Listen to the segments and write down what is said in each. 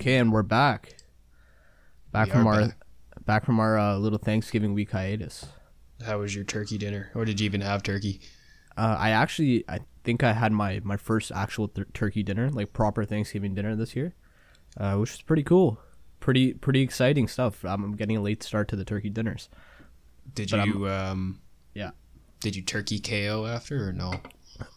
Okay, and we're back. Back We from our back. back from our uh, little Thanksgiving week hiatus. How was your turkey dinner, or did you even have turkey? Uh, I actually I think I had my my first actual th- turkey dinner, like proper Thanksgiving dinner this year, uh, which was pretty cool. Pretty pretty exciting stuff. I'm getting a late start to the turkey dinners. Did But you um? Yeah. Did you turkey KO after or no?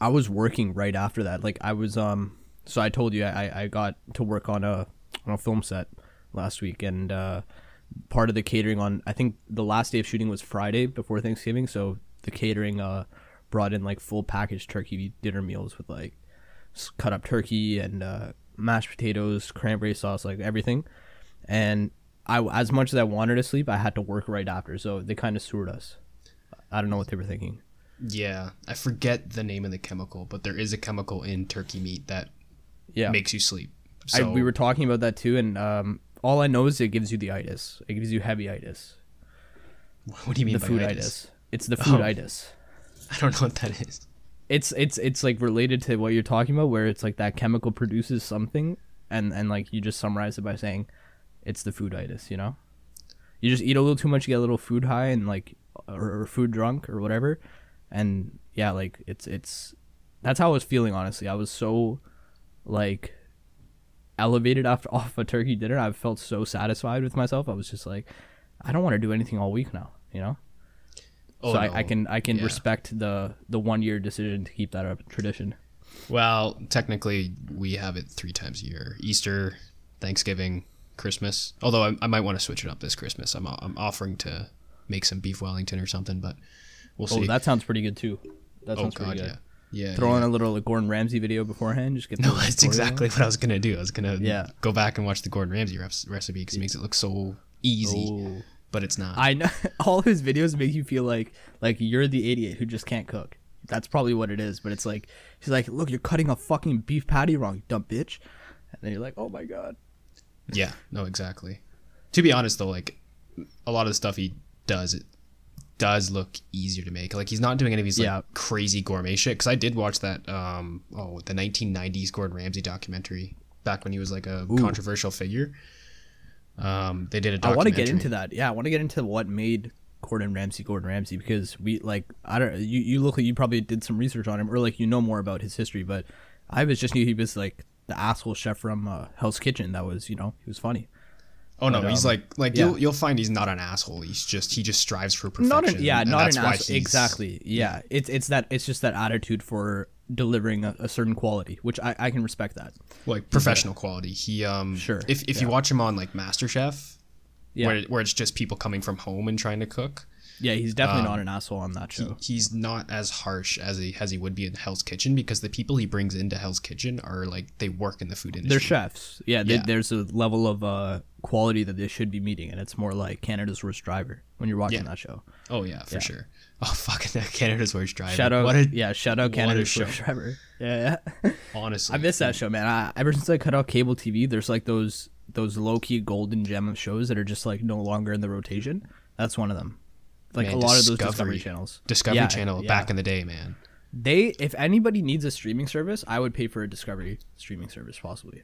I was working right after that. Like I was um so I told you I, I got to work on a on a film set last week and uh part of the catering on I think the last day of shooting was Friday before Thanksgiving, so the catering uh brought in like full packaged turkey dinner meals with like cut up turkey and uh mashed potatoes, cranberry sauce, like everything. And I as much as I wanted to sleep, I had to work right after, so they kind of screwed us. I don't know what they were thinking. Yeah, I forget the name of the chemical, but there is a chemical in turkey meat that Yeah. makes you sleep. I, we were talking about that too, and um, all I know is it gives you the itis. It gives you heavy itis. what do you mean The by food itis? itis. It's the food Oh. itis. I don't know what that is. It's it's it's like related to what you're talking about, where it's like that chemical produces something, and and like you just summarize it by saying, it's the food itis. You know, you just eat a little too much, you get a little food high, and like or, or food drunk or whatever, and yeah, like it's it's that's how I was feeling honestly. I was so like elevated after off a turkey dinner. I felt so satisfied with myself. I was just like, I don't want to do anything all week now. You know. Oh, so I, I can I can Yeah. respect the the one year decision to keep that a tradition. Well, technically, we have it three times a year: Easter, Thanksgiving, Christmas. Although I, I might want to switch it up this Christmas. I'm I'm offering to make some beef Wellington or something, but we'll oh, see. Oh, that sounds pretty good too. That oh sounds God, pretty good. yeah. Throw yeah. on a little like, Gordon Ramsay video beforehand. Just get No, that's exactly what I was gonna do. I was gonna Yeah. go back and watch the Gordon Ramsay recipe because he makes it look so easy. Oh. but it's not. I know all his videos make you feel like like you're the idiot who just can't cook. That's probably what it is. But it's like he's like, look, you're cutting a fucking beef patty wrong, you dumb bitch. And then you're like, oh my god. yeah, no, exactly. To be honest, though, like a lot of the stuff he does, it does look easier to make. Like he's not doing any of these like Yeah. crazy gourmet shit. Because I did watch that, um, oh, the 1990s Gordon Ramsay documentary back when he was like a controversial figure. Um, they did a I documentary. I want to get into that. Yeah, I want to get into what made Gordon Ramsay Gordon Ramsay because we like I don't you you look like you probably did some research on him or like you know more about his history, but I was just knew he was like the asshole chef from uh, Hell's Kitchen. That was you know he was funny. Oh no, But, he's um, like like yeah. you'll you'll find he's not an asshole. He's just he just strives for perfection. Not an yeah, not an asshole. Exactly. Yeah. It's it's that it's just that attitude for delivering a, a certain quality, which I, I can respect that. like professional quality. He um Sure, If if you watch him on like MasterChef, Yeah. where where it's just people coming from home and trying to cook, Yeah, he's definitely Um, not an asshole on that show. he's not as harsh as he as he would be in Hell's Kitchen because the people he brings into Hell's Kitchen are like they work in the food industry. They're chefs. Yeah, they, Yeah. there's a level of uh, quality that they should be meeting, and it's more like Canada's worst driver when you're watching Yeah. that show. Oh yeah, for sure. Oh fucking Canada's worst driver. Shout out, What a, yeah, shout out Canada's worst driver. Yeah, yeah. honestly. I miss that show, man. I, ever since I cut out cable TV, there's like those those low key golden gem of shows that are just like no longer in the rotation. That's one of them. Like Man, a lot of those Discovery. Channels. Discovery Yeah, Channel yeah. back in the day, man. They, if anybody needs a streaming service, I would pay for a Discovery streaming service, possibly.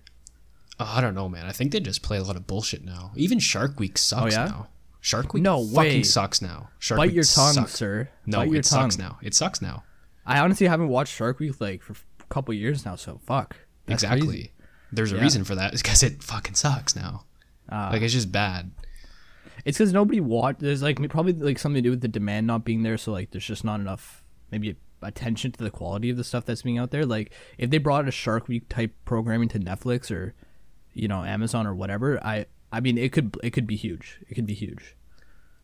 Oh, I don't know, man. I think they just play a lot of bullshit now. Even Shark Week sucks Oh, yeah? now. Shark Week No fucking way. sucks now. Shark Bite Week your tongue, sucks. sir. No, Bite your it sucks now. It sucks now. I honestly haven't watched Shark Week like for a couple years now, so fuck. That's exactly. crazy. There's a Yeah. reason for that. It's because it fucking sucks now. Ah. like it's just bad. It's because nobody watch. There's like probably like something to do with the demand not being there, so like there's just not enough maybe attention to the quality of the stuff that's being out there. Like if they brought a Shark Week type programming to Netflix or you know Amazon or whatever, I I mean it could it could be huge. It could be huge.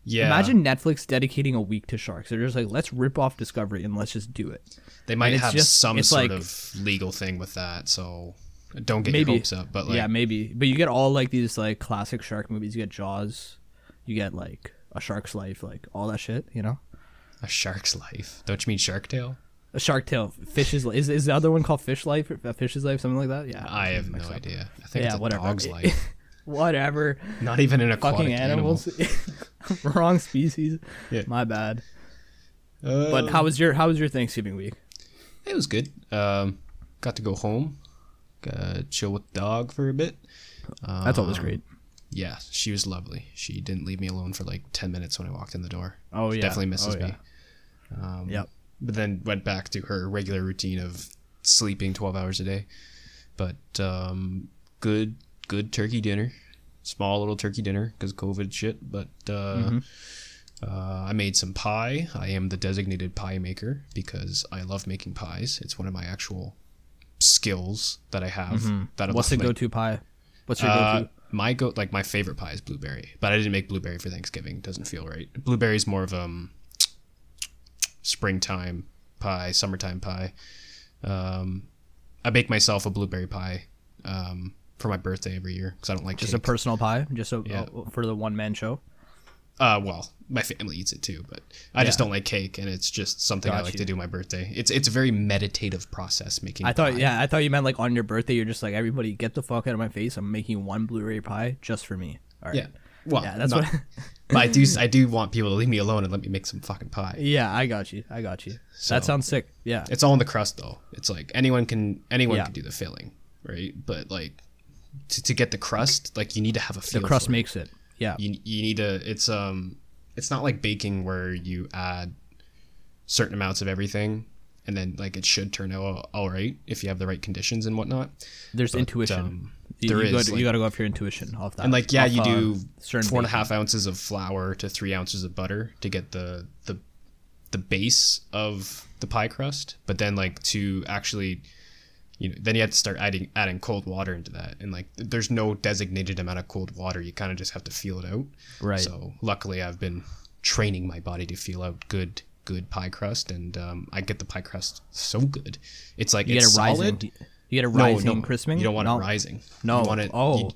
Yeah. Imagine Netflix dedicating a week to sharks. They're just like let's rip off Discovery and let's just do it. they might have just- some sort like- of legal thing with that. So don't get Maybe. your hopes up. But like, yeah, maybe. But you get all like these like classic shark movies. You get Jaws. You get like A Shark's Life, like all that shit. You know. a shark's life. Don't you mean Shark Tale? A Shark Tale, Fish's Life. Is, is the other one called Fish Life? or Fish's Life, something like that? Yeah. I have no up. idea. I think Yeah, it's a whatever. dog's life. Whatever. Not even an aquatic Fucking animals. Wrong species. Yeah. My bad. animal. But how was your how was your Thanksgiving week? It was good. Um, got to go home, got chill with the dog for a bit, That's always great. Yeah, she was lovely. She didn't leave me alone for like ten minutes when I walked in the door. Oh yeah, Definitely misses oh, yeah. me. Um, Yep. But then went back to her regular routine of sleeping twelve hours a day. But um, good, good turkey dinner. Small little turkey dinner because COVID shit. But uh, Mm-hmm. uh, I made some pie. I am the designated pie maker because I love making pies. It's one of my actual skills that I have. That I What's the go-to pie? What's your uh, go-to? My go like my favorite pie is blueberry, but I didn't make blueberry for Thanksgiving. Doesn't feel right. Blueberry is more of um springtime pie, summertime pie. Um, I bake myself a blueberry pie um, for my birthday every year because I don't like Just cake. a personal pie, just a, Yeah. uh, for the one-man show. Uh, well, my family eats it too, but I just don't like cake, and it's just something I like you. to do my birthday. It's it's a very meditative process making. I thought, pie. yeah, I thought you meant like on your birthday. You're just like everybody, get the fuck out of my face. I'm making one blueberry pie just for me. All right. yeah. Well, Yeah, that's not- what. but I do I do want people to leave me alone and let me make some fucking pie. yeah, I got you. I got you. So- that sounds sick. Yeah. It's all in the crust though. It's like anyone can anyone Yeah. can do the filling, right? But like to, to get the crust, like you need to have a The crust for it. makes it. Yeah. You you need to. It's um. It's not like baking where you add certain amounts of everything and then like it should turn out all right if you have the right conditions and whatnot. There's But, intuition. um, you, there you is, Got, like- you got to go off your intuition off that. and like yeah, off, you uh, do certain four and a half ounces of flour to three ounces of butter to get the the the base of the pie crust. But then like to actually, you know, then you have to start adding adding cold water into that. And like there's no designated amount of cold water. You kind of just have to feel it out. Right. So luckily, I've been training my body to feel out good good pie crust, and um, I get the pie crust so good. It's like You get it's a rising. solid. You get a rising no, no, crisping. You don't want no. it rising. No. you want it. oh, you-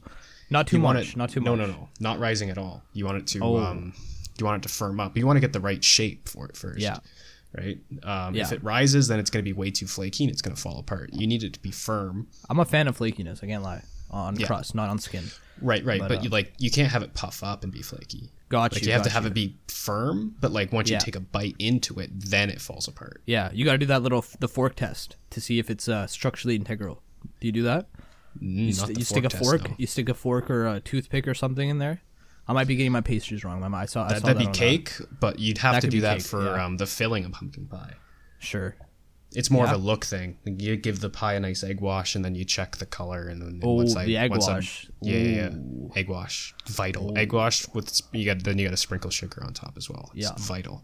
not too much. it, not too no, much. No, no, no, not rising at all. You want it to. Oh. Um, you want it to firm up. You want to get the right shape for it first. Yeah. Right. Um, Yeah. If it rises, then it's going to be way too flaky and it's going to fall apart. You need it to be firm. I'm a fan of flakiness. I can't lie. On Yeah. crust, not on skin. Right. Right. But, But, uh, you like you can't have it puff up and be flaky. Got Like you. you have to have you. it be firm, but like once Yeah. you take a bite into it, then it falls apart. Yeah, you got to do that little the fork test to see if it's uh, structurally integral. Do you do that? Mm, You, st- you stick a test, fork. though. You stick a fork or a toothpick or something in there. I might be getting my pastries wrong. I saw. I That, saw that'd that be cake, but you'd have to do that cake, for yeah. um, the filling of pumpkin pie. Sure. It's more Yeah. of a look thing. You give the pie a nice egg wash, and then you check the color, and then Oh, once I, the egg once I'm- yeah, yeah, yeah, egg wash, vital. Egg wash with you got then you got to sprinkle sugar on top as well. It's Yeah. vital.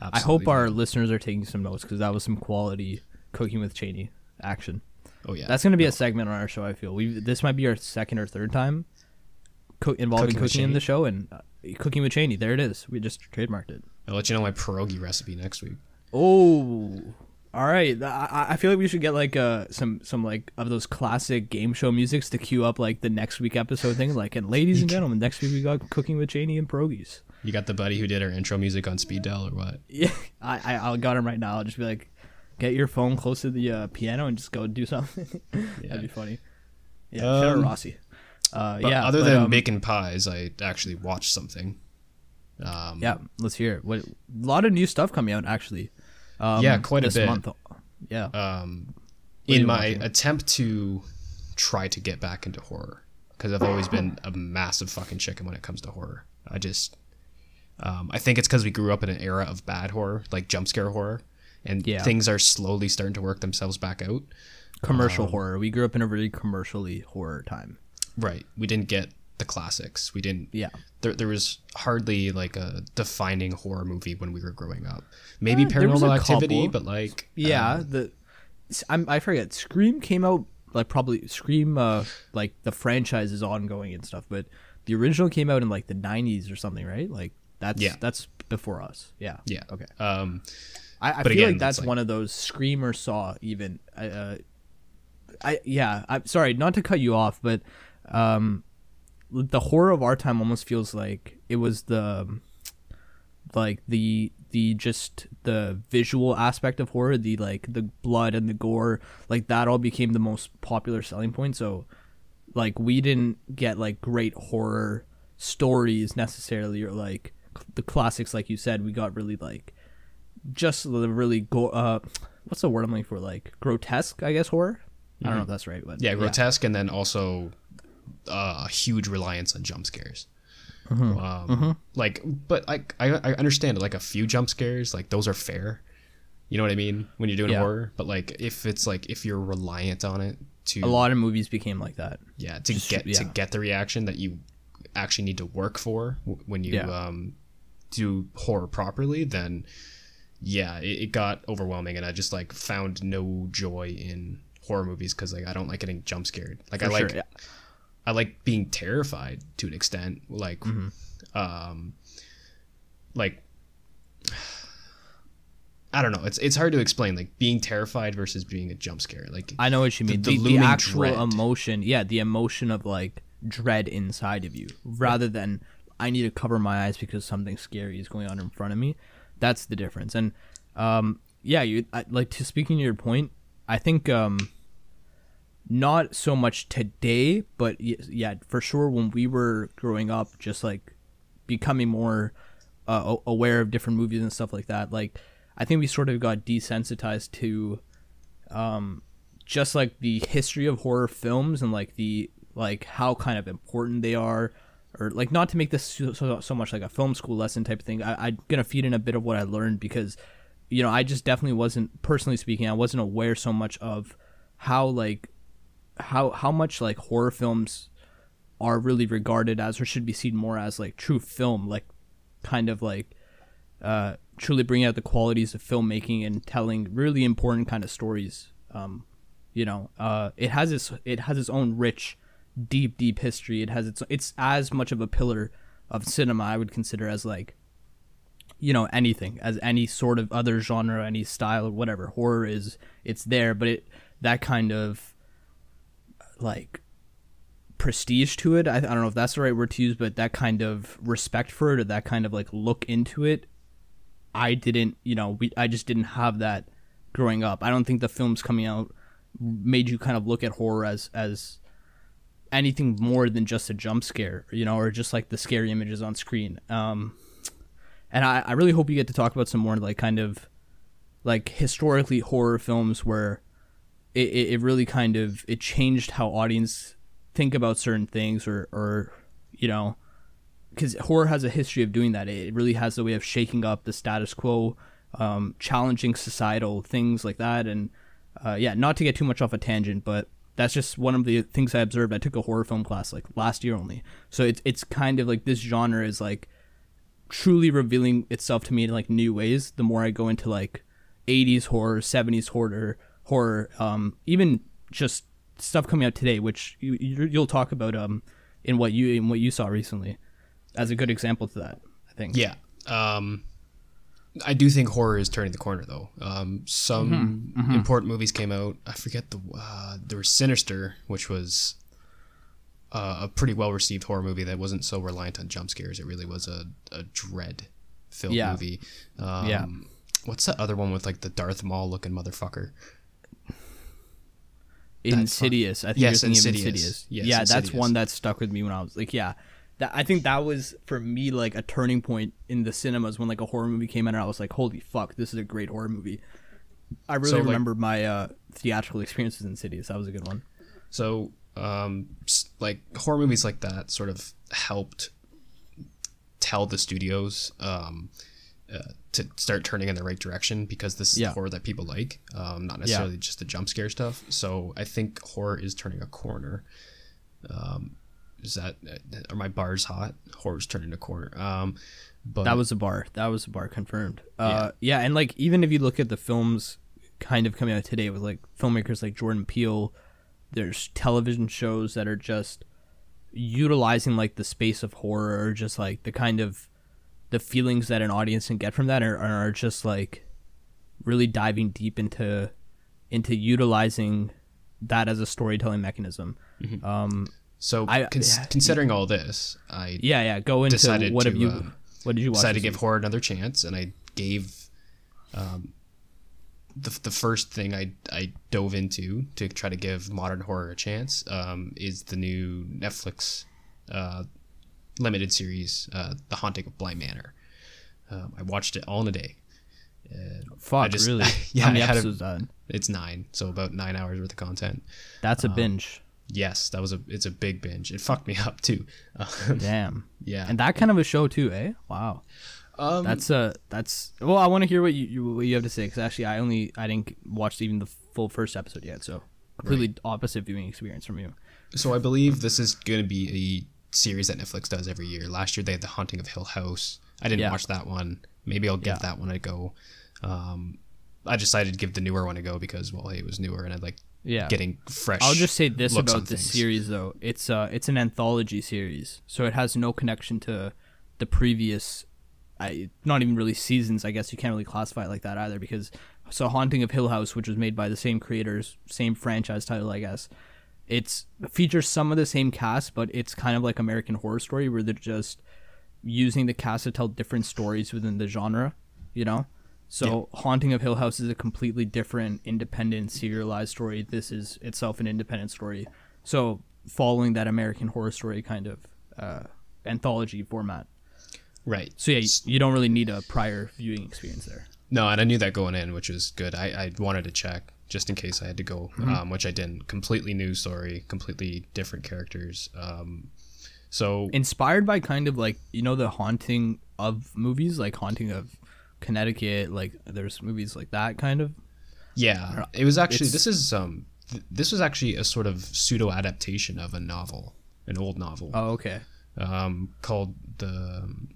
I hope Absolutely our listeners are taking some notes because that was some quality cooking with Cheney action. Oh yeah, That's going to be a segment on our show. I feel we this might be our second or third time co- involving Cooking cooking in the show and uh, cooking with Cheney. There it is. We just trademarked it. I'll let you know my pierogi recipe next week. Oh, all right. I, I feel like we should get like uh some some like of those classic game show musics to cue up like the next week episode thing. Like, and ladies and gentlemen, next week we got cooking with Cheney and pierogies. You got the buddy who did our intro music on speed dial or what? Yeah, I I, I got him right now. I'll just be like, get your phone close to the uh, piano and just go do something. That'd be funny. Yeah, shout out Um, Rossi. Uh, But yeah, other but, than um, baking pies, I actually watched something. Um, yeah, let's hear it. What a lot of new stuff coming out actually. Um, Yeah, quite a bit. month. Yeah, um, in my watching? attempt to try to get back into horror because I've always been a massive fucking chicken when it comes to horror. I just, um, I think it's because we grew up in an era of bad horror, like jump scare horror, and Yeah. things are slowly starting to work themselves back out. commercial um, horror. We grew up in a really commercially horror time. Right. We didn't get the classics. We didn't. Yeah. There, there was hardly like a defining horror movie when we were growing up. Maybe Uh, there was a Paranormal Activity, couple. but like Yeah, um, the I'm, I forget. Scream came out like probably Scream uh like the franchise is ongoing and stuff, but the original came out in like the 90s or something, right? Like that's Yeah. that's before us. Yeah. yeah. Okay. Um, I, I feel again, like that's like- one of those Scream or Saw even. Uh, I yeah. I'm sorry not to cut you off, but um, the horror of our time almost feels like it was the like the the just the visual aspect of horror, the like the blood and the gore, like that all became the most popular selling point. So like we didn't get like great horror stories necessarily or like the classics like you said we got really like just the really go uh what's the word i'm looking for? Like grotesque i guess horror? I don't know if that's right but yeah, grotesque, and then also a huge reliance on jump scares. Um, Like, but I, I I understand. Like a few jump scares, like those are fair. You know what I mean when you're doing Yeah. horror. But like if it's like if you're reliant on it to A lot of movies became like that. yeah to Just- get to get the reaction that you actually need to work for when you Yeah. um do horror properly then yeah it, it got overwhelming and i just like found no joy in horror movies because like i don't like getting jump scared like i For like sure, yeah. I like being terrified to an extent like Mm-hmm. um like I don't know. It's it's hard to explain. Like being terrified versus being a jump scare. Like I know what you mean. the The, the, looming actual dread. emotion, yeah, the emotion of like dread inside of you, rather than I need to cover my eyes because something scary is going on in front of me. That's the difference. And um, yeah, you I, like to speaking to your point. I think um, not so much today, but yeah, for sure when we were growing up, just like becoming more uh, aware of different movies and stuff like that. Like I think we sort of got desensitized to um, just like the history of horror films and like the like how kind of important they are or like not to make this so, so, much like a film school lesson type of thing I, i'm gonna feed in a bit of what i learned because you know i just definitely wasn't personally speaking i wasn't aware so much of how like how how much like horror films are really regarded as or should be seen more as like true film like kind of like uh truly bring out the qualities of filmmaking and telling really important kind of stories um you know uh it has its it has its own rich deep deep history. It has its it's as much of a pillar of cinema i would consider as like you know anything as any sort of other genre any style whatever. Horror is it's there but it that kind of like prestige to it. I, I don't know if that's the right word to use but that kind of respect for it or that kind of like look into it i didn't you know we i just didn't have that growing up. I don't think the films coming out made you kind of look at horror as as anything more than just a jump scare you know or just like the scary images on screen. Um and i i really hope you get to talk about some more like kind of like historically horror films where it, it, it really kind of it changed how audience think about certain things or or you know because horror has a history of doing that. It really has a way of shaking up the status quo um, challenging societal things like that. And uh, yeah not to get too much off a tangent but that's just one of the things i observed. I took a horror film class like last year only. So it's, it's kind of like this genre is like truly revealing itself to me in like new ways. The more i go into like 80s horror 70s horror horror um even just stuff coming out today which you, you you'll talk about um in what you in what you saw recently as a good example to that i think Yeah. Um, I do think horror is turning the corner, though. Um, some Mm-hmm, important movies came out. I forget the. Uh, there was Sinister, which was uh, a pretty well received horror movie that wasn't so reliant on jump scares. It really was a, a dread filled Yeah. movie. Um, Yeah. What's that other one with like the Darth Maul looking motherfucker? Insidious. I think Yes, you're thinking Insidious. insidious. Yes, yeah that's one that stuck with me when i was like yeah. That i think that was for me like a turning point in the cinemas when like a horror movie came out and i was like holy fuck this is a great horror movie. I really So, like- remember my uh theatrical experiences in insidious. That was a good one. So, um, like horror movies like that sort of helped tell the studios um, uh, to start turning in the right direction because this is Yeah. the horror that people like, um, not necessarily just the jump scare stuff. So, I think horror is turning a corner. Um, is that are my bars hot? Horror's turning a corner. Um, but That was a bar. That was a bar confirmed. Uh, yeah. and like even if you look at the films kind of coming out today with like filmmakers like Jordan Peele, there's television shows that are just utilizing like the space of horror or just like the kind of the feelings that an audience can get from that are, are just like really diving deep into into utilizing that as a storytelling mechanism. Um, so I- cons- yeah. considering all this, I yeah, yeah. Go into Decided what have you uh, what did you watch? decided to give week? horror another chance, and I gave um, the the first thing I I dove into to try to give modern horror a chance um, is the new Netflix uh, limited series, uh, The Haunting of Bly Manor. Um, I watched it all in a day. Fuck, I just- really? yeah, How many I had a- episodes? on? It's nine, so about nine hours worth of content. That's a binge. Yes, that was a it's a big binge. It fucked me up too. Damn. yeah. And that kind of a show too, eh? Wow. um, That's uh that's well, I want to hear what you, you what you have to say because actually I only I didn't watch even the full first episode yet, so completely opposite viewing experience from you. So I believe this is going to be a series that Netflix does every year. Last year they had The Haunting of Hill House. I didn't Yeah. watch that one. Maybe I'll give Yeah. that one a go. Um, I decided to give the newer one a go because well, hey, it was newer and I like Yeah. getting fresh. I'll just say this about this things. series though. It's uh it's an anthology series. So it has no connection to the previous I not even really seasons, I guess you can't really classify it like that either because so Haunting of Hill House, which was made by the same creators, same franchise title, I guess. It's features some of the same cast, but it's kind of like American Horror Story where they're just using the cast to tell different stories within the genre, you know? So Haunting of Hill House is a completely different independent serialized story. This is itself an independent story. So following that American Horror Story kind of uh, anthology format. right. So yeah, you, you don't really need a prior viewing experience there. No, and I knew that going in, which was good. I, I wanted to check just in case I had to go, Mm-hmm. um, which I didn't. Completely new story, completely different characters. Um, so Inspired by kind of like you know the haunting of movies, like Haunting of Connecticut. Like there's movies like that kind of. yeah, it was actually It's- this is um th- this was actually a sort of pseudo adaptation of a novel, an old novel, Oh okay. um, called the um,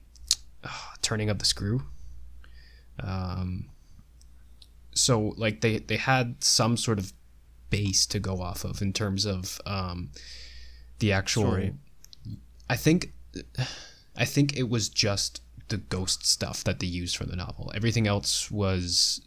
ah, Turning of the Screw. Um, so like they they had some sort of base to go off of in terms of um, the actual. Story. I think, I think it was just the ghost stuff that they used from the novel. Everything else was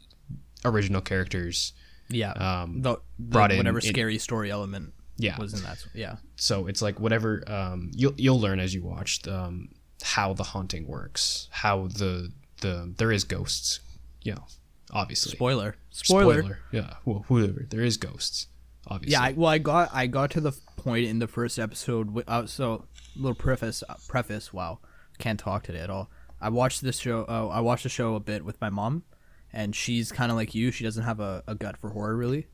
original characters. Yeah. Um, the, the brought in- whatever scary story element Yeah. was in that. Yeah. so it's like whatever um, you'll you'll learn as you watch um, how the haunting works, how the the there is ghosts, you know, obviously. Spoiler. Spoiler. Yeah, well, whatever. There is ghosts, obviously. Yeah, I, well, I got I got to the point in the first episode. Uh, so little preface. Uh, preface. Wow, can't talk today at all. I watched this show. Uh, I watched the show a bit with my mom, and she's kind of like you. She doesn't have a, a gut for horror really,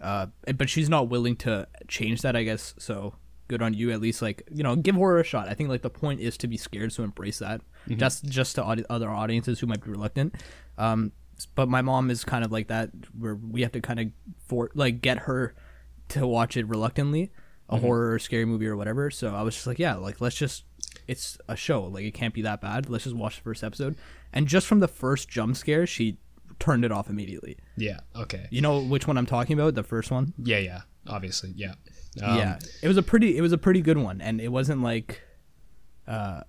uh, but she's not willing to change that. I guess so. Good on you. At least like you know, give horror a shot. I think like the point is to be scared, so embrace that. Just just to audi- other audiences who might be reluctant. Um, but my mom is kind of like that, where we have to kind of for like get her to watch it reluctantly, a horror or scary movie or whatever. So I was just like, yeah, like let's just it's a show, like it can't be that bad. Let's just watch the first episode. And just from the first jump scare, she turned it off immediately. Yeah. Okay. You know which one I'm talking about? The first one? Yeah. Yeah. Obviously. Yeah. Um, yeah. It was a pretty it was a pretty good one and it wasn't like uh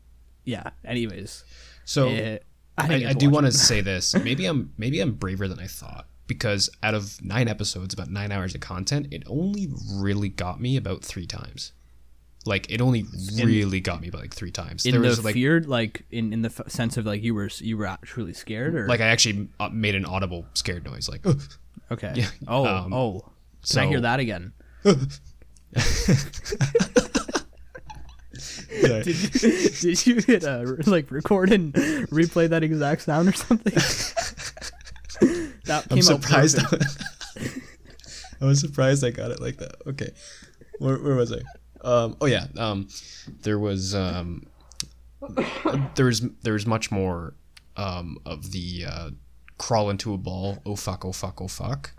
yeah, anyways. So it- I, I, I do want to say this. Maybe I'm maybe I'm braver than I thought because out of nine episodes, about nine hours of content, it only really got me about three times. Like it only really got me about like three times. in there the was like feared like in in the f- sense of like you were you were actually scared or like I actually uh, made an audible scared noise like "Ugh." okay yeah, oh um, oh can I hear that again. did you, did you hit uh, like record and replay that exact sound or something that came I'm surprised. I was surprised I got it like that. Okay, where, where was I? Um, oh yeah, um, there was um, there's there's much more um, of the uh, crawl into a ball. Oh fuck! Oh fuck! Oh fuck!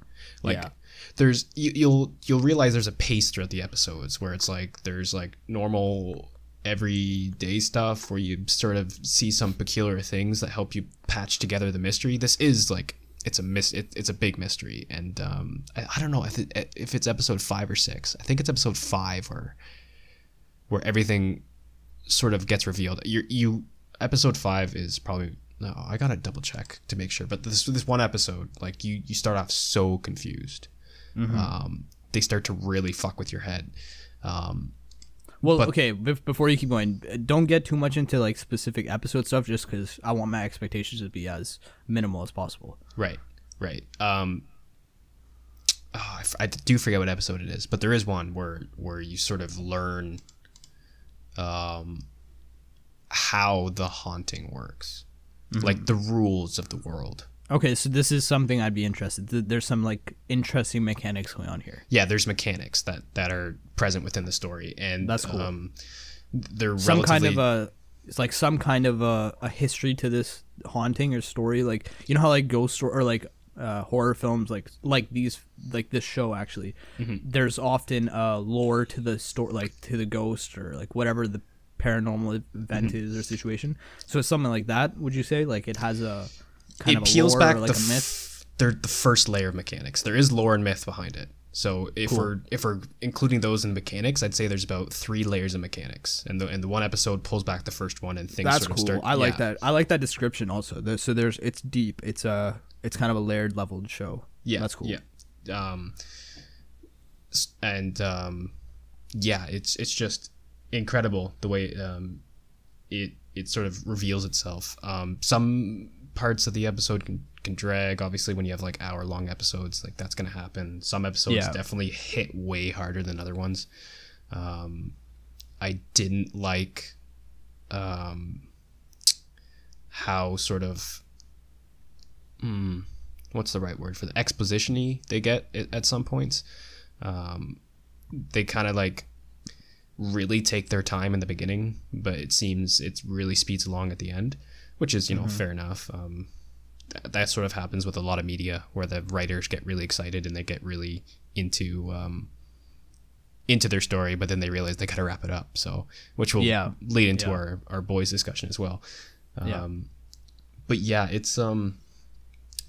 Like Yeah. there's you, you'll you'll realize there's a pace throughout the episodes where it's like there's like normal everyday stuff where you sort of see some peculiar things that help you patch together the mystery. This is like it's a mis- it, it's a big mystery, and um, I, I don't know if it, if it's episode five or six. I think it's episode five where where everything sort of gets revealed. You you episode five is probably no. I gotta double check to make sure. But this this one episode, like you you start off so confused. Um, they start to really fuck with your head. Um, well But- okay bef- before you keep going uh, don't get too much into like specific episode stuff just because I want my expectations to be as minimal as possible Right, right. Um, oh, I, f- I do forget what episode it is, but there is one where where you sort of learn, um, how the haunting works, like the rules of the world. Okay, so this is something I'd be interested. There's some like interesting mechanics going on here. Yeah, there's mechanics that that are present within the story, and That's cool. Um, they're Some kind of a it's like some kind of a, a history to this haunting or story. Like you know how like ghost story or like uh, horror films like like these like this show actually. Mm-hmm. There's often uh, lore to the story like to the ghost or like whatever the paranormal event Mm-hmm. is or situation. So it's something like that. Would you say like it has a kind it of peels back like the a myth? They're the first layer of mechanics. There is lore and myth behind it. So if we're if we're including those in mechanics, I'd say there's about three layers of mechanics, and the and the one episode pulls back the first one, and things That's sort of cool. start. I like yeah. that. I like that description also. So there's it's deep. It's a it's kind of a layered leveled show. Yeah, that's cool. Yeah, um, and um, yeah, it's it's just incredible the way um, it it sort of reveals itself. Um, some parts of the episode can, can drag. Obviously, when you have like hour long episodes, like that's gonna happen. Some episodes Yeah. definitely hit way harder than other ones. Um, I didn't like um, how sort of hmm, what's the right word for the expositiony they get at, at some points. Um, they kind of like really take their time in the beginning, but it seems it really speeds along at the end, which is you know fair enough. Um, th- that sort of happens with a lot of media where the writers get really excited and they get really into um, into their story, but then they realize they gotta wrap it up. So, which will Yeah. lead into Yeah. our our boys discussion as well. Um, Yeah. But yeah, it's um,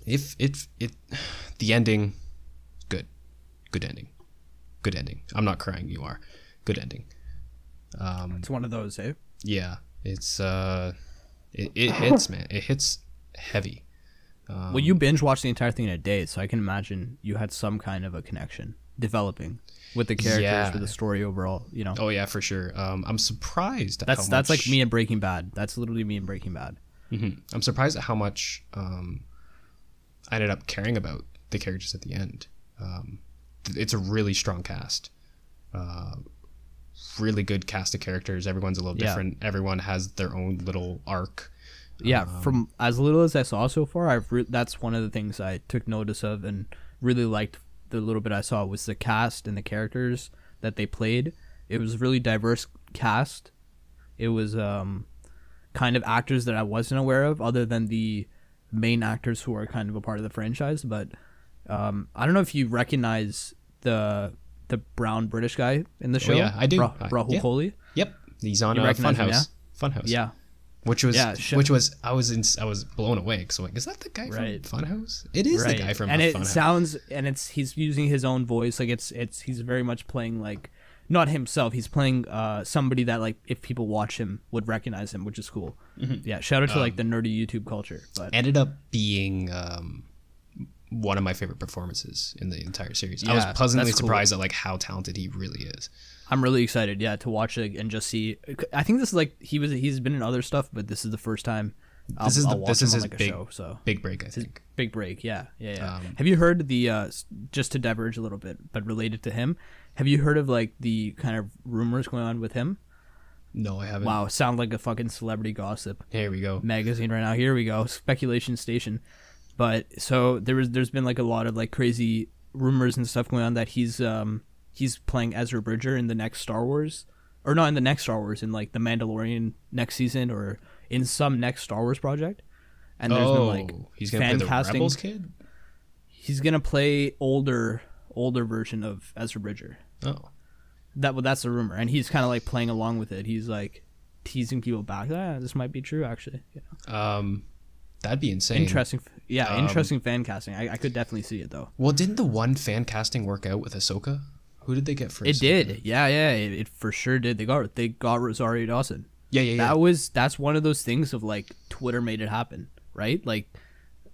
if it it the ending, good, good ending, good ending. I'm not crying. You are, good ending. Um, It's one of those, eh? yeah, it's uh, it, it hits man. It hits heavy. Um, well, you binge watched the entire thing in a day, so I can imagine you had some kind of a connection developing with the characters, Yeah. with the story overall. You know, Oh yeah, for sure. Um, I'm surprised. That's how that's much, like me in Breaking Bad. That's literally me in Breaking Bad. Mhm. I'm surprised at how much um, I ended up caring about the characters at the end. Um, th- it's a really strong cast. Uh, really good cast of characters. Everyone's a little Yeah. different. Everyone has their own little arc. Yeah, Um, from as little as I saw so far, I've re- that's one of the things I took notice of and really liked. The little bit I saw was the cast and the characters that they played. It was really diverse cast. It was um, kind of actors that I wasn't aware of, other than the main actors who are kind of a part of the franchise. But um, I don't know if you recognize the the brown British guy in the show. Oh, yeah, I do. Ra- I- Rahul yeah. Kohli. Yep, he's on You uh, recognize him, Funhaus. Funhaus. Yeah, which was Yeah, sh- which was I was in I was blown away because like, is that the guy Right. from Funhaus? It is the guy from Funhaus. and it Funhaus. sounds and it's he's using his own voice like it's it's he's very much playing like not himself he's playing uh somebody that like if people watch him would recognize him which is cool Mm-hmm. yeah shout out to Um, like the nerdy youtube culture but ended up being um, one of my favorite performances in the entire series. I was pleasantly that's cool. surprised at like how talented he really is. i'm really excited yeah to watch it and just see i think this is like he was he's been in other stuff but this is the first time I'll, This is the- this is his like a big- show so Big break, I think. big break yeah yeah yeah Um, have you heard the uh just to diverge a little bit but related to him have you heard of like the kind of rumors going on with him No, I haven't. Wow, sound like a fucking celebrity gossip Here we go. magazine right now. Here we go, speculation station. But so there was, there's been like a lot of like crazy rumors and stuff going on that he's um he's playing Ezra Bridger in the next Star Wars, or not in the next Star Wars, in like the Mandalorian next season or in some next Star Wars project. And there's oh, been like he's gonna fan play the casting. Rebels kid. He's gonna play older older version of Ezra Bridger. Oh, That well, that's a rumor, and he's kind of like playing along with it. He's like teasing people back. Ah, this might be true, actually. Yeah. um, that'd be insane. Interesting, yeah, Um, interesting fan casting. I, I could definitely see it though. Well, didn't the one fan casting work out with Ahsoka? Who did they get for? It Ahsoka? did, yeah, yeah, it, it for sure did. They got they got Rosario Dawson. Yeah, yeah, yeah. That was that's one of those things of like Twitter made it happen, right? Like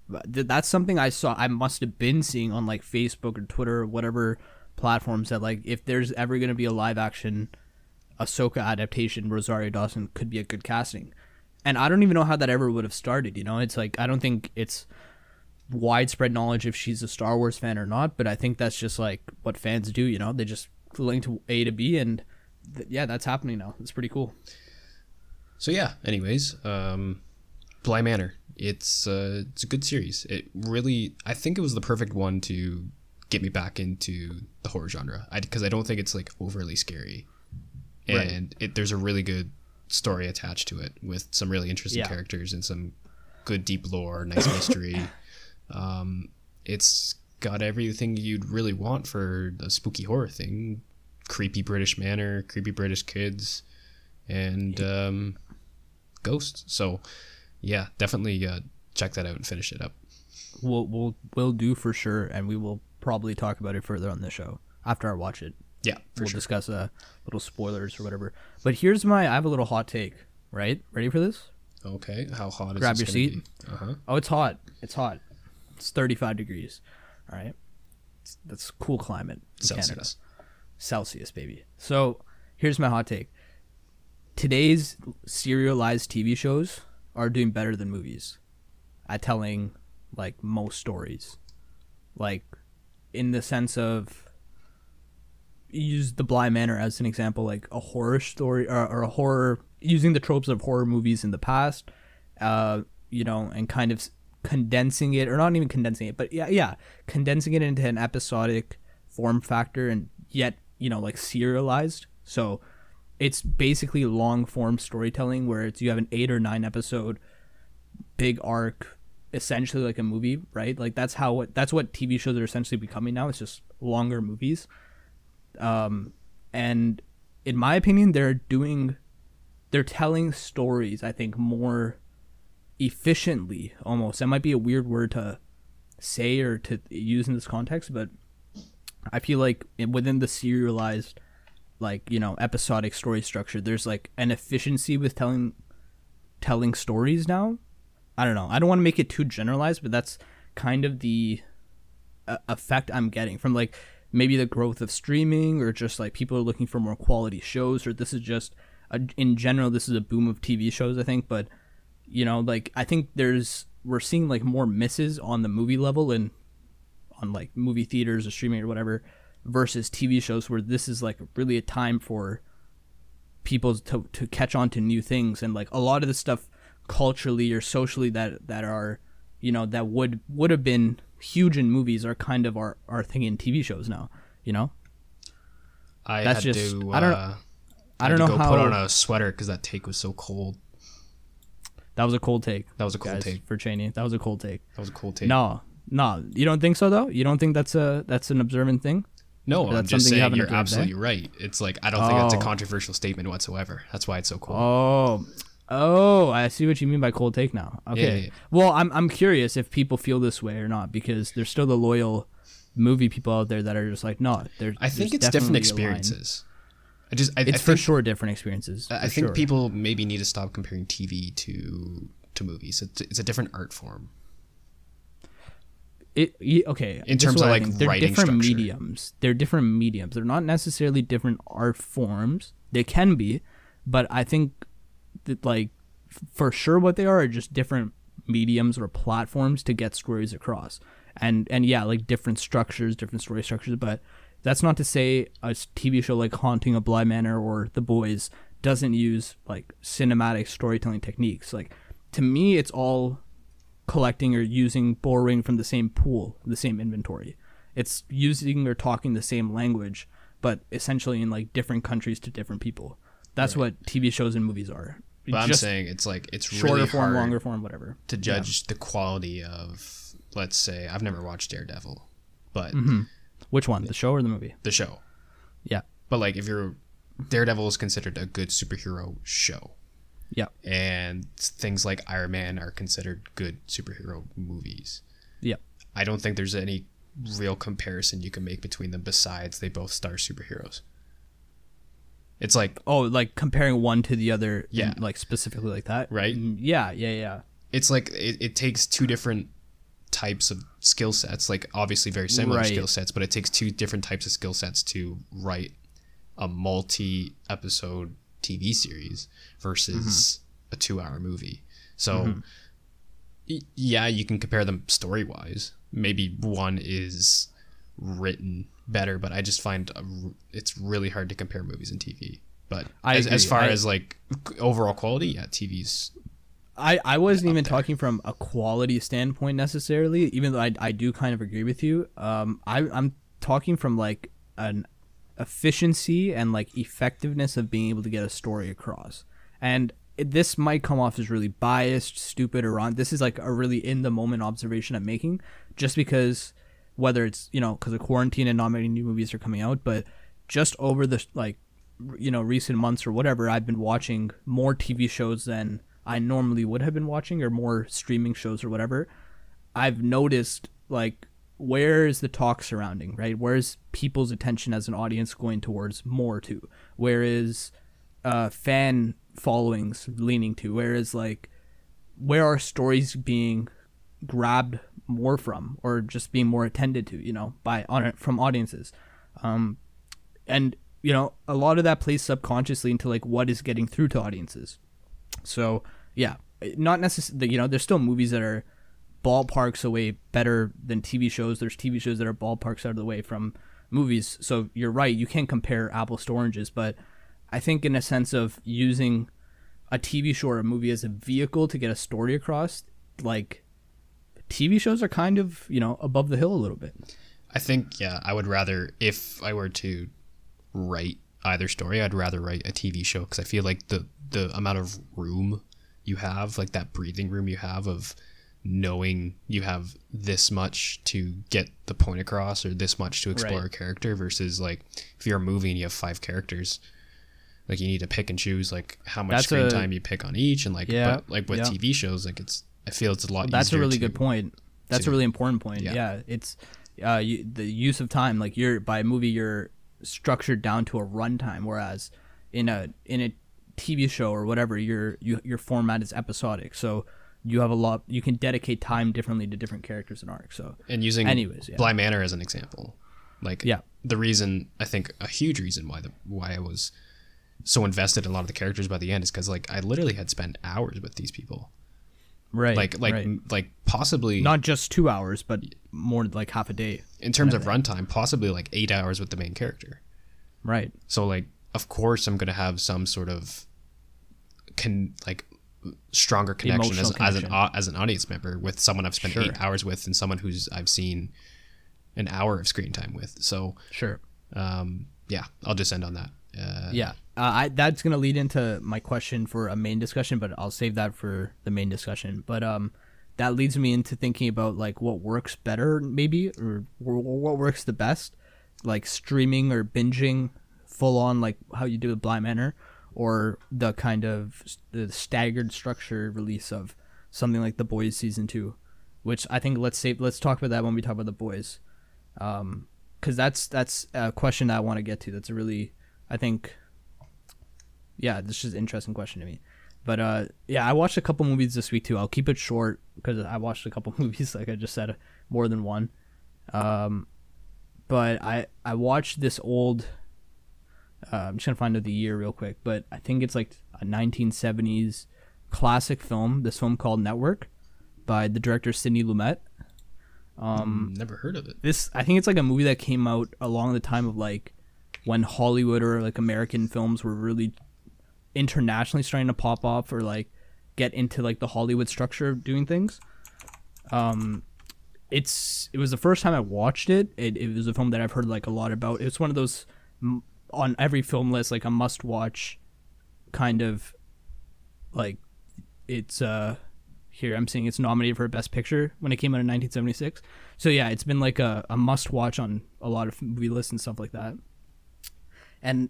that's something I saw. I must have been seeing on like Facebook or Twitter or whatever platforms that like if there's ever gonna be a live action Ahsoka adaptation, Rosario Dawson could be a good casting. And I don't even know how that ever would have started. You know, it's like I don't think it's widespread knowledge if she's a Star Wars fan or not, but I think that's just like what fans do. You know, they just link to A to B, and th- yeah, that's happening now. It's pretty cool. So yeah. Anyways, um, Bly Manor. it's uh, it's a good series. It really, I think it was the perfect one to get me back into the horror genre. I because I don't think it's like overly scary, Right. and it there's a really good story attached to it with some really interesting Yeah. characters and some good deep lore, nice mystery. um, it's got everything you'd really want for a spooky horror thing: creepy British manor, creepy British kids, and um, ghosts. So, yeah, definitely uh, check that out and finish it up. We'll we'll we'll do for sure, and we will probably talk about it further on the show after I watch it. Yeah, for we'll sure. discuss uh, little spoilers or whatever. But here's my I have a little hot take. Right, ready for this? Okay, how hot is it? Grab your seat. Uh-huh. Oh, it's hot. It's hot. It's 35 degrees. All right. It's, that's cool climate in Canada. Celsius. Celsius, baby. So here's my hot take. Today's serialized TV shows are doing better than movies at telling like most stories. Like in the sense of use the Bly Manor as an example, like a horror story or, or a horror using the tropes of horror movies in the past, uh, you know, and kind of condensing it or not even condensing it, but yeah, yeah, condensing it into an episodic form factor and yet, you know, like serialized. So it's basically long form storytelling where it's you have an eight or nine episode big arc essentially like a movie right? Like that's how that's what tv shows are essentially becoming now. It's just longer movies um and in my opinion they're doing they're telling stories i think more efficiently almost. That might be a weird word to say or to use in this context but i feel like within the serialized like you know episodic story structure there's like an efficiency with telling telling stories now. I don't know. I don't want to make it too generalized but that's kind of the uh, effect i'm getting from like maybe the growth of streaming or just like people are looking for more quality shows or this is just a, in general this is a boom of tv shows i think but you know like i think there's we're seeing like more misses on the movie level and on like movie theaters or streaming or whatever versus TV shows where this is like really a time for people to, to catch on to new things. And like a lot of the stuff culturally or socially that that are you know that would would have been huge in movies are kind of our our thing in TV shows now you know I That's had just- to. I don't- uh, I had don't know go how put on a sweater because that take was so cold. that was a cold take That was a cold guys, take. for Cheney that was a cold take That was a cold take. no no you don't think so though you don't think that's a that's an observant thing no, Or I'm that's just something you saying you're observed, eh? absolutely right. It's like I don't think that's a Oh. controversial statement whatsoever. That's why it's so cold. Oh, oh, I see what you mean by cold take now. Okay. Yeah, yeah. Well, I'm I'm curious if people feel this way or not because there's still the loyal movie people out there that are just like, no, there. I think it's different definitely a line. experiences. I just I, It's I for think, sure different experiences. I think sure. people maybe need to stop comparing TV to to movies. It's, it's a different art form. It okay. In terms of, like, they're different structure. mediums. They're different mediums. They're not necessarily different art forms. They can be, but I think like for sure what they are are just different mediums or platforms to get stories across. And and yeah, like different structures, different story structures. But that's not to say a TV show like Haunting of Bly Manor or The Boys doesn't use like cinematic storytelling techniques. Like to me, it's all collecting or using borrowing from the same pool, the same inventory. It's using or talking the same language, but essentially in like different countries to different people. That's what TV shows and movies are. But I'm saying it's like it's shorter really form, hard longer form, whatever. to judge the quality of let's say I've never watched Daredevil, but Mm-hmm. Which one, the show or the movie? the show. Yeah, But like if you're Daredevil is considered a good superhero show. yeah, And things like Iron Man are considered good superhero movies. yeah. I don't think there's any real comparison you can make between them besides they both star superheroes. It's like Oh, like comparing one to the other, in, Yeah. like specifically like that, Right. Mm, Yeah, yeah, yeah. it's like it, it takes two different types of skill sets like obviously very similar Right. skill sets but it takes two different types of skill sets to write a multi episode tv series versus a two hour movie so y- yeah you can compare them story wise maybe one is written better but i just find a r- it's really hard to compare movies and tv but I as, as far I- as like overall quality yeah tv's I, I wasn't even talking from a quality standpoint necessarily, even though I, I do kind of agree with you. Um, I, I'm talking from like an efficiency and like effectiveness of being able to get a story across. And it, this might come off as really biased, stupid, or wrong. This is like a really in the moment observation I'm making, just because whether it's you know because of quarantine and not many new movies are coming out, but just over the like you know recent months or whatever, I've been watching more TV shows than I normally would have been watching, or more streaming shows or whatever. I've noticed like where is the talk surrounding right? Where is people's attention as an audience going towards more to? Where is uh, fan followings leaning to? Where is like where are stories being grabbed more from or just being more attended to you know by on from audiences um and you know a lot of that plays subconsciously into like what is getting through to audiences so yeah not necessarily you know there's still movies that are ballparks away better than TV shows. There's TV shows that are ballparks out of the way from movies. So you're right, you can't compare apples to oranges, but I think in a sense of using a TV show or a movie as a vehicle to get a story across, like TV shows are kind of, you know, above the hill a little bit. I think yeah, I would rather if I were to write either story, I'd rather write a TV show because I feel like the the amount of room you have, like that breathing room you have of knowing you have this much to get the point across or this much to explore right. a character versus like if you're a movie and you have five characters like you need to pick and choose like how much that's screen a, time you pick on each and like yeah, but like with yeah. TV shows like it's I feel it's a lot well, that's a really to, good point. That's to, a really important point. Yeah, yeah it's uh you, the use of time like you're by a movie you're structured down to a runtime whereas in a in a TV show or whatever your you, your format is episodic. So you have a lot you can dedicate time differently to different characters and arcs so and using anyways yeah. bly manor as an example like yeah. the reason i think a huge reason why the why i was so invested in a lot of the characters by the end is because like i literally had spent hours with these people right like like right. like possibly not just two hours but more like half a day in terms of runtime possibly like eight hours with the main character right so like of course i'm gonna have some sort of can like stronger connection as, connection. as an as an audience member with someone I've spent sure. eight hours with and someone who's I've seen an hour of screen time with. So sure, um, yeah, I'll just end on that. Uh, yeah, uh, I, that's gonna lead into my question for a main discussion, but I'll save that for the main discussion. But um, that leads me into thinking about like what works better, maybe, or, or what works the best, like streaming or binging, full on, like how you do with Bly Manor, or the kind of the staggered structure release of something like The Boys season two, which I think let's say let's talk about that when we talk about The Boys, because um, that's that's a question that I want to get to. That's a really I think, yeah, this is an interesting question to me. But uh, yeah, I watched a couple movies this week too. I'll keep it short because I watched a couple movies, like I just said, more than one. Um, but I I watched this old uh, I'm just gonna find out the year real quick, but I think it's like a 1970s classic film. This film called Network by the director Sidney Lumet. Um, mm, Never heard of it. This I think it's like a movie that came out along the time of like when Hollywood or like American films were really internationally starting to pop off or like get into like the Hollywood structure of doing things. Um, it's it was the first time I watched it. It, it was a film that I've heard like a lot about. It's one of those on every film list like a must watch kind of like it's uh here I'm seeing it's nominated for best picture when it came out in 1976. So yeah, it's been like a, a must watch on a lot of movie lists and stuff like that. And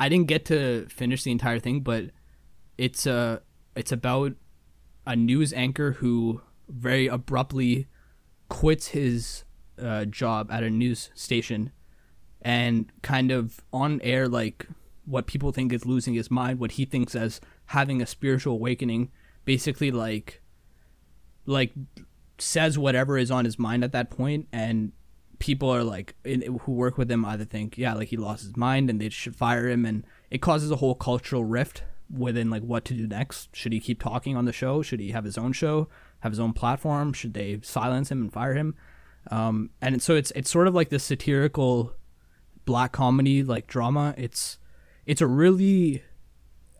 I didn't get to finish the entire thing, but it's uh it's about a news anchor who very abruptly quits his uh, job at a news station and kind of on air like what people think is losing his mind, what he thinks as having a spiritual awakening, basically like like says whatever is on his mind at that point and people are like in, who work with him either think yeah like he lost his mind and they should fire him and it causes a whole cultural rift within like what to do next. Should he keep talking on the show? Should he have his own show have his own platform? Should they silence him and fire him? Um, and so it's it's sort of like this satirical black comedy like drama. It's it's a really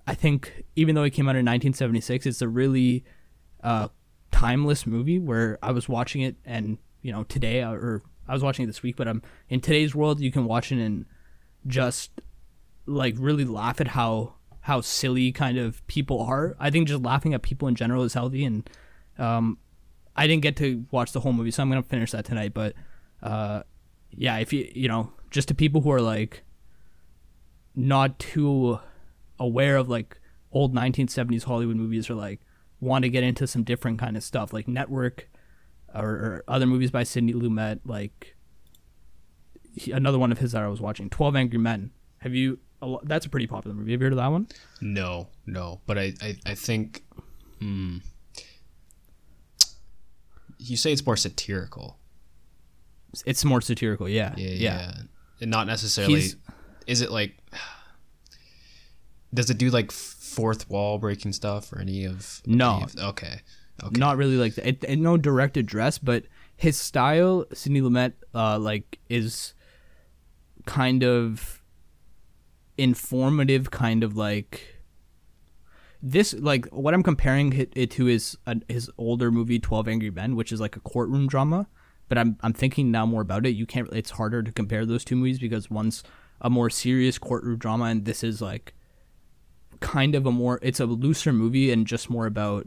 I think even though it came out in 1976, it's a really uh, timeless movie where I was watching it and you know today or I was watching it this week, but um in today's world you can watch it and just like really laugh at how how silly kind of people are. I think just laughing at people in general is healthy and um I didn't get to watch the whole movie, so I'm gonna finish that tonight. But uh yeah, if you you know, just to people who are like not too aware of like old 1970s Hollywood movies or like want to get into some different kind of stuff like Network or, or other movies by Sidney Lumet like he, another one of his that I was watching 12 Angry Men have you that's a pretty popular movie have you heard of that one No, no. But I, I, I think. Hmm, you say it's more satirical. it's more satirical yeah Yeah, yeah, yeah. And not necessarily. He's- is it like. Does it do like fourth wall breaking stuff or any of. No. any of- okay. Okay. not really like that. It, it, no direct address, but his style, Sidney Lumet, uh, like is kind of informative, kind of like this. Like what I'm comparing it, to is his older movie Twelve Angry Men, which is like a courtroom drama. But I'm I'm thinking now more about it. You can't. It's harder to compare those two movies because one's a more serious courtroom drama, and this is like kind of a more. It's a looser movie and just more about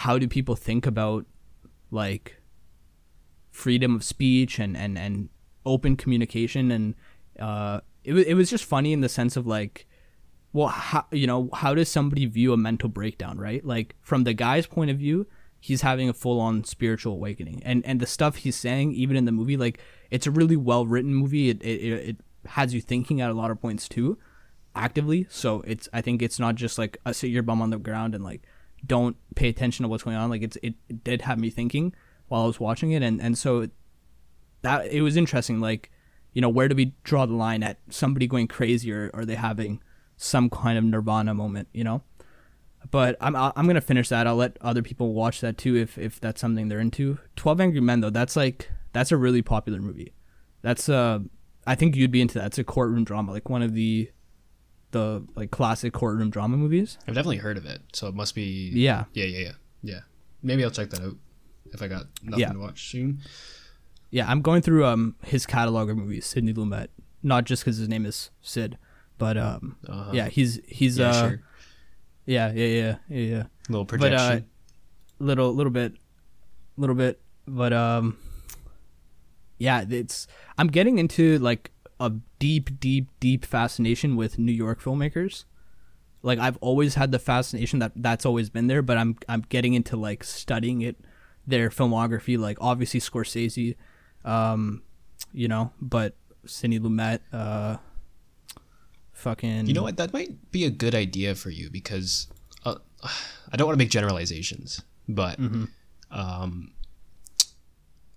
how do people think about like freedom of speech and and and open communication? And uh it, it was just funny in the sense of like well how you know how does somebody view a mental breakdown right? Like from the guy's point of view he's having a full-on spiritual awakening. And and the stuff he's saying even in the movie like it's a really well written movie it, it it has you thinking at a lot of points too actively. So it's i think it's not just like a sit your bum on the ground and like don't pay attention to what's going on like it's it, it did have me thinking while i was watching it and and so that it was interesting like you know where do we draw the line at somebody going crazy or are they having some kind of nirvana moment you know? But i'm i'm gonna finish that. I'll let other people watch that too if if that's something they're into. 12 angry men though that's like that's a really popular movie. That's uh i think you'd be into that. It's a courtroom drama like one of the the like classic courtroom drama movies I've definitely heard of it, so it must be. yeah Yeah, yeah, yeah. Yeah. Maybe I'll check that out if I got nothing Yeah. to watch soon. Yeah, I'm going through um his catalog of movies, Sidney Lumet. Not just because his name is Sid, but um Uh-huh. yeah, he's he's Yeah, uh sure. yeah yeah yeah yeah yeah Little but projection. uh little little bit little bit but um yeah it's I'm getting into like a deep deep deep fascination with New York filmmakers. Like I've always had the fascination that that's always been there, but I'm I'm getting into like studying it, their filmography. Like obviously Scorsese, um, you know, but Sidney Lumet, uh, fucking. You know what? That might be a good idea for you because uh, I don't want to make generalizations, but Mm-hmm. um,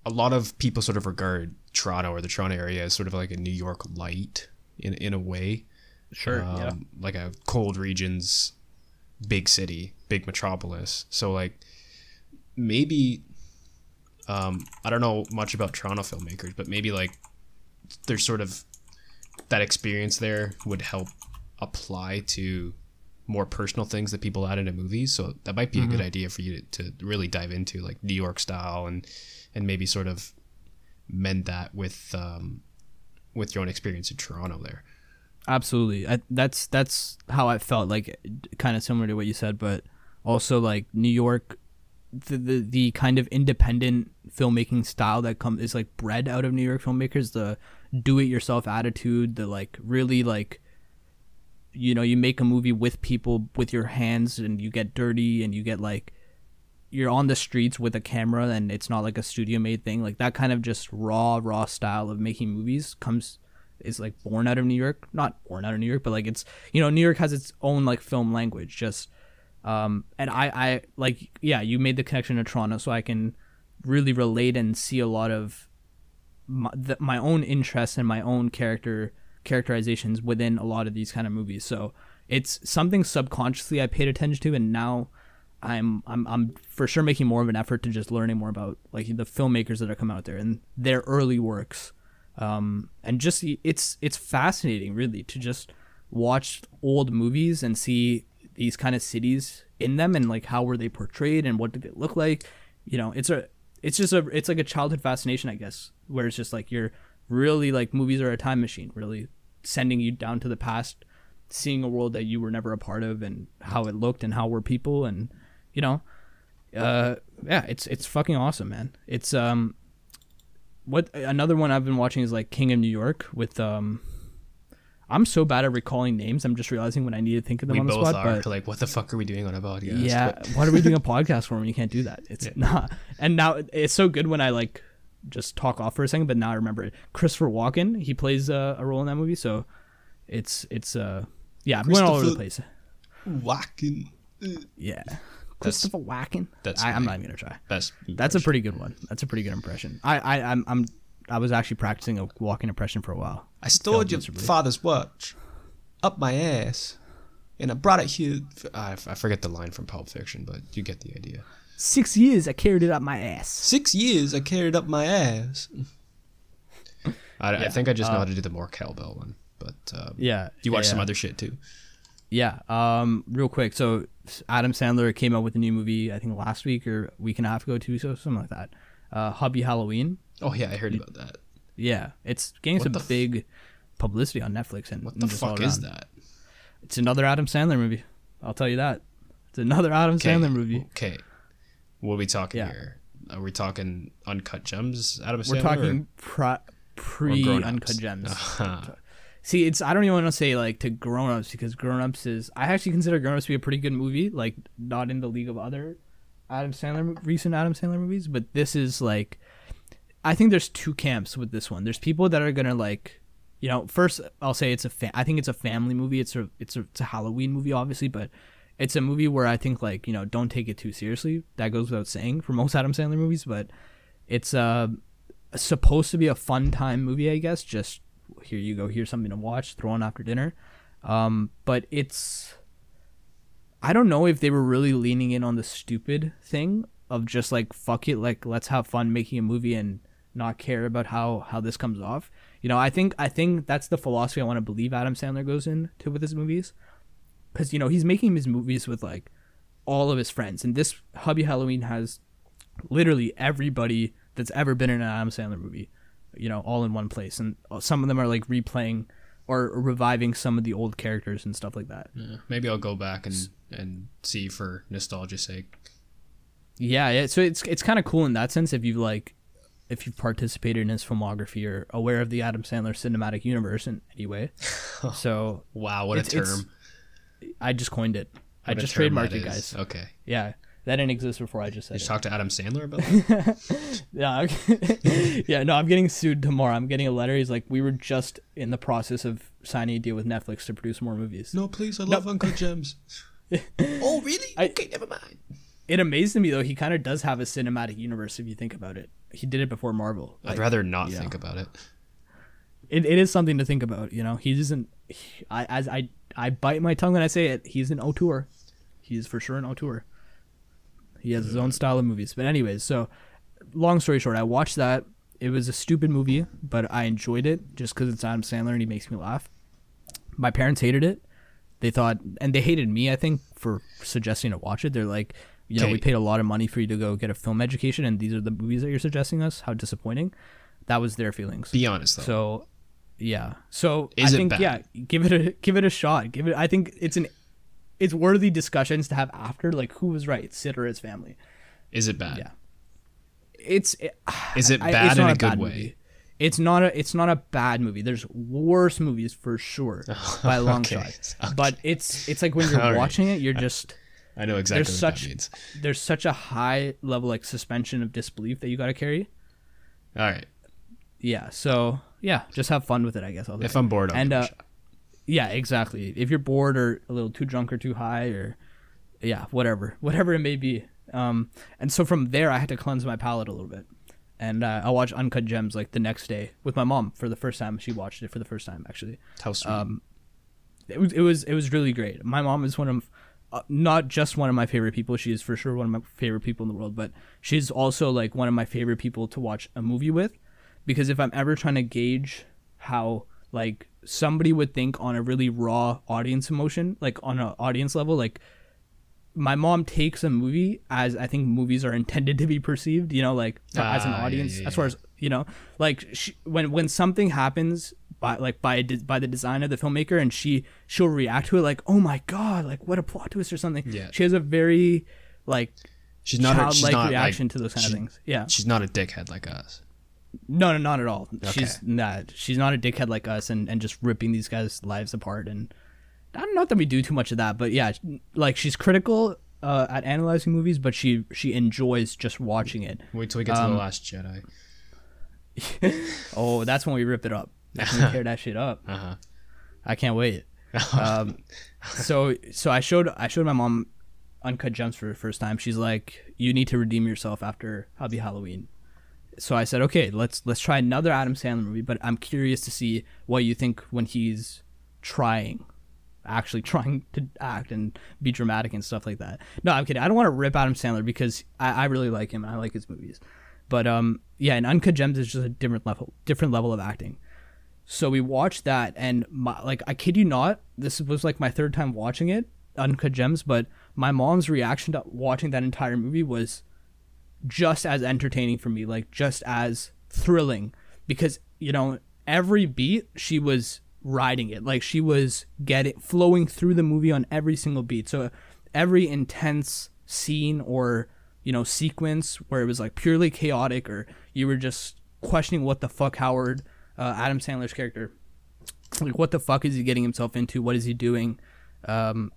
a lot of people sort of regard Toronto or the Toronto area as sort of like a New York light in in a way, Sure. um, yeah. like a cold regions, big city, big metropolis. So like maybe um, I don't know much about Toronto filmmakers, but maybe like there's sort of that experience there would help apply to more personal things that people add into movies. So that might be a good idea for you to, to really dive into like New York style and and maybe sort of mend that with um, with your own experience in Toronto there. Absolutely. I, that's that's how I felt like kind of similar to what you said, but also like New York the, the the kind of independent filmmaking style that comes is like bred out of New York filmmakers, the do it yourself attitude, the like really like you know, you make a movie with people with your hands and you get dirty and you get like you're on the streets with a camera and it's not like a studio made thing. Like that kind of just raw, raw style of making movies comes is like born out of New York. Not born out of New York, but like it's you know, New York has its own like film language. Just um and I, I like yeah, you made the connection to Toronto so I can really relate and see a lot of my, the, my own interests and my own character characterizations within a lot of these kind of movies. So it's something subconsciously I paid attention to, and now I'm I'm I'm for sure making more of an effort to just learning more about like the filmmakers that are coming out there and their early works. Um, and just it's it's fascinating really to just watch old movies and see these kind of cities in them and like how were they portrayed and what did they look like you know it's a it's just a it's like a childhood fascination i guess where it's just like you're really like movies are a time machine really sending you down to the past seeing a world that you were never a part of and how it looked and how were people and you know? Uh yeah it's it's fucking awesome man. It's um what another one i've been watching is like king of new york with um i'm so bad at recalling names i'm just realizing when i need to think of them we on the both spot are. but like, what the fuck are we doing on a podcast? yeah But what are we doing a podcast for when you can't do that? It's not and now it's so good when i like just talk off for a second but now i remember it. Christopher walken he plays uh, a role in that movie so it's it's uh yeah i'm going all over the place. Walken. yeah christopher walken that's I, i'm not even gonna try Best. that's a pretty good one that's a pretty good impression i i i'm, I'm i was actually practicing a Walken impression for a while I stored your father's watch up my ass, and I brought it here. I, I forget the line from Pulp Fiction, but you get the idea. six years i carried it up my ass Six years I carried up my ass. I, I think I just know how to do the more cowbell one, but um, yeah you watch yeah. some other shit too. Yeah. Um. Real quick. So Adam Sandler came out with a new movie. I think last week or week and a half ago, too. So something like that. Uh, Hubie Halloween. Oh yeah, I heard about that. Yeah. It's getting What some f- big publicity on Netflix and What the fuck is that? It's another Adam Sandler movie. I'll tell you that. It's another Adam Okay, Sandler movie. Okay, what are we talking Yeah. here? Are we talking uncut gems? Adam Sandler? We're talking pro- pre uncut gems. Uh-huh. See, it's I don't even want to say like to grown ups because grown ups is I actually consider grown ups to be a pretty good movie, like not in the league of other Adam Sandler recent Adam Sandler movies, but this is like I think there's two camps with this one. There's people that are gonna like, you know, first I'll say it's a fa- I think it's a family movie. It's a it's a it's a Halloween movie, obviously, but it's a movie where I think like you know don't take it too seriously. That goes without saying for most Adam Sandler movies, but it's uh supposed to be a fun time movie, I guess. Just here you go, here's something to watch, throw on after dinner. Um, but it's I don't know if they were really leaning in on the stupid thing of just like fuck it, like let's have fun making a movie and not care about how how this comes off. You know, I think I think that's the philosophy I want to believe Adam Sandler goes into with his movies, because you know he's making his movies with like all of his friends, and this Hubie Halloween has literally everybody that's ever been in an Adam Sandler movie, you know, all in one place, and some of them are like replaying or reviving some of the old characters and stuff like that. Yeah, maybe I'll go back and and see for nostalgia's sake. Yeah, yeah. So it's it's kind of cool in that sense if you like if you've participated in his filmography or aware of the Adam Sandler cinematic universe in any way. so Wow, what a it's- term! I just coined it. I What a just trademarked it, guys. Okay, Yeah, that didn't exist before I just said you it. talk to Adam Sandler about that? Yeah, yeah. No, I'm getting sued tomorrow. I'm getting a letter. He's like, we were just in the process of signing a deal with Netflix to produce more movies. No, please, I love Uncut Gems. oh, really? I- okay, never mind. It amazed me though. He kind of does have a cinematic universe if you think about it. He did it before Marvel. I'd Like, rather not yeah. think about it. it, it is something to think about. You know, he doesn't. He, I as I I bite my tongue when I say it. He's an auteur. He's for sure an auteur. He has his own style of movies. But anyways, so long story short, I watched that. It was a stupid movie, but I enjoyed it just because it's Adam Sandler and he makes me laugh. My parents hated it. They thought, and they hated me. I think for suggesting to watch it. They're like, you know, we paid a lot of money for you to go get a film education, and these are the movies that you're suggesting us. How disappointing. That was their feelings. Be honest though. So, yeah. So Is I it think bad? yeah, give it a give it a shot. Give it. I think it's an it's worthy discussions to have after. Like who was right, Sid or his family. is it bad? Yeah. It's it, Is it I- bad it's in a good way? movie. It's not a it's not a bad movie. There's worse movies for sure by a long Okay. shot. But it's it's like when you're All right. watching it, you're just I know exactly There's what such- that means. there's such a high level like suspension of disbelief that you got to carry. All right. Yeah. So yeah, just have fun with it. I guess. I'll If. I'm bored, I'll And, give it a uh. Yeah, exactly. If you're bored or a little too drunk or too high or yeah, whatever, whatever it may be. Um, and so from there, I had to cleanse my palate a little bit, and uh, I watched Uncut Gems like the next day with my mom for the first time. She watched it for the first time actually. How sweet. Um, it was it was it was really great. My mom is one of uh, not just one of my favorite people. She is for sure one of my favorite people in the world, but she's also like one of my favorite people to watch a movie with, because if I'm ever trying to gauge how like somebody would think on a really raw audience emotion, like on an audience level, like my mom takes a movie as I think movies are intended to be perceived, you know, like as an Ah, yeah, audience, yeah, as far as you know, like she, when when something happens by like by a by the design of the filmmaker, and she she'll react to it like, oh my god, like what a plot twist or something. Yeah. she has a very like She's not. A, she's childlike not reaction like, to those kind she- of things. Yeah, She's not a dickhead like us. No, no, not at all. She's not. She's not a dickhead like us, and and just ripping these guys' lives apart. And I don't know that we do too much of that, but yeah, like she's critical uh, at analyzing movies, but she she enjoys just watching it. Wait till we get to Um, the Last Jedi. Oh, that's when we rip it up. That's when we tear that shit up. Uh huh. I can't wait. Um, so so I showed I showed my mom Uncut Gems for the first time. She's like, "You need to redeem yourself after Hubie Halloween." So I said, "Okay, let's let's try another Adam Sandler movie." But I'm curious to see what you think when he's trying, actually trying to act and be dramatic and stuff like that. No, I'm kidding. I don't want to rip Adam Sandler because I, I really like him. and I like his movies. But um, yeah, and Uncut Gems is just a different level, different level of acting. So we watched that, and my, like I kid you not, this was like my third time watching it, Uncut Gems. But my mom's reaction to watching that entire movie was just as entertaining for me, like just as thrilling, because you know every beat she was riding it, like she was getting flowing through the movie on every single beat. So every intense scene or you know sequence where it was like purely chaotic or you were just questioning what the fuck Howard uh, Adam Sandler's character like what the fuck is he getting himself into? What is he doing? Um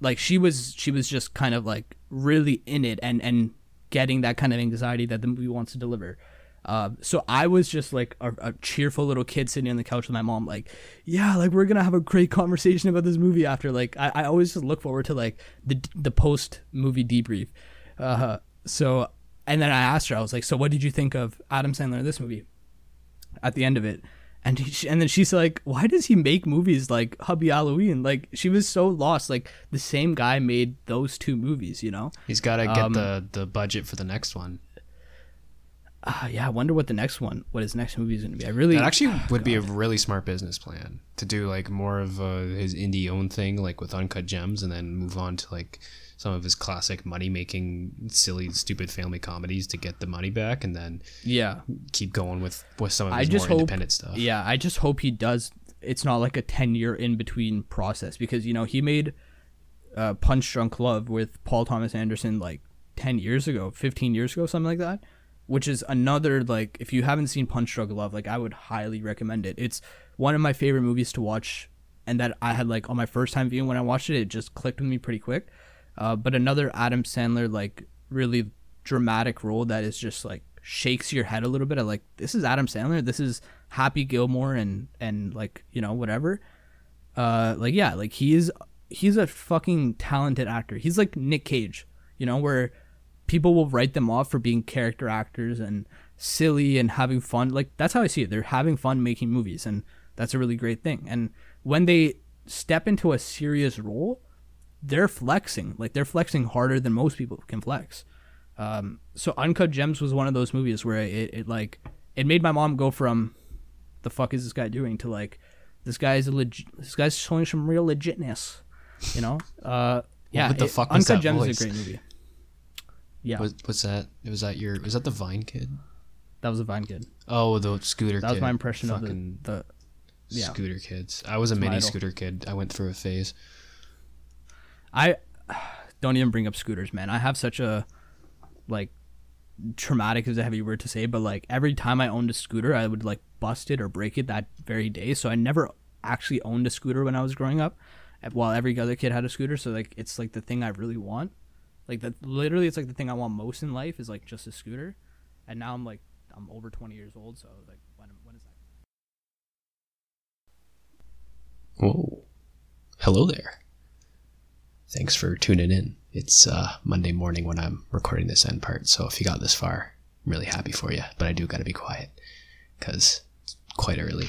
like she was she was just kind of like really in it and and getting that kind of anxiety that the movie wants to deliver uh, so I was just like a, a cheerful little kid sitting on the couch with my mom, like, yeah, like we're gonna have a great conversation about this movie after. Like, I, I always just look forward to like the the post movie debrief. Uh, so, and then I asked her, I was like, so what did you think of Adam Sandler in this movie? At the end of it, and he, and then she's like, why does he make movies like Hubie Halloween? Like she was so lost. Like the same guy made those two movies, you know? He's got to get Um, the the budget for the next one. Uh, yeah, I wonder what the next one, what his next movie is going to be. I really That actually would be a really smart business plan to do like more of uh, his indie own thing, like with Uncut Gems, and then move on to like some of his classic money making, silly, stupid family comedies to get the money back, and then yeah. keep going with with some of I his just more hope, independent stuff. yeah, I just hope he does. It's not like a ten year in between process because you know he made uh, Punch Drunk Love with Paul Thomas Anderson like ten years ago, fifteen years ago, something like that. Which is another like if you haven't seen Punch Drunk Love, like I would highly recommend it. It's one of my favorite movies to watch, and that I had like on my first time viewing when I watched it, it just clicked with me pretty quick. Uh, but another Adam Sandler like really dramatic role that is just like shakes your head a little bit. of like this is Adam Sandler, this is Happy Gilmore, and and like you know whatever. Uh, like yeah, like he is he's a fucking talented actor. He's like Nick Cage, you know, where people will write them off for being character actors and silly and having fun. Like that's how I see it. They're having fun making movies, and that's a really great thing. And when they step into a serious role, they're flexing. Like they're flexing harder than most people can flex. Um, so Uncut Gems was one of those movies where it, it like it made my mom go from the fuck is this guy doing to like this guy's a leg- this guy's showing some real legitness, you know. Uh, yeah, what the it- fuck was Uncut that Gems voice? is a great movie. Yeah, Was, was that? Was that your? Was that the Vine kid? that was a Vine kid. Oh, the scooter. That was my impression of the, the yeah. scooter kids. I was a mini scooter kid. I went through a phase. I don't even bring up scooters, man. I have such a like traumatic is a heavy word to say, but like every time I owned a scooter, I would like bust it or break it that very day. So I never actually owned a scooter when I was growing up, eh, while every other kid had a scooter. So like it's like the thing I really want. Like that literally it's like the thing I want most in life is like just a scooter. And now I'm like I'm over 20 years old, so like when when is that? Whoa. Hello there. Thanks for tuning in. It's uh, Monday morning when I'm recording this end part, so if you got this far, I'm really happy for you. But I do got to be quiet because it's quite early.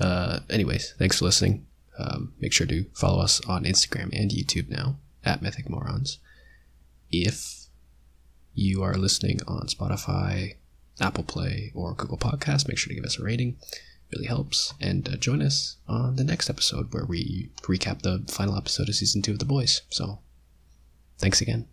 Uh, anyways, thanks for listening. Um, make sure to follow us on Instagram and YouTube now at Mythic Morons. If you are listening on Spotify, Apple Play, or Google Podcast, make sure to give us a rating. Really helps. And uh, join us on the next episode where we recap the final episode of season two of The Boys. So, thanks again.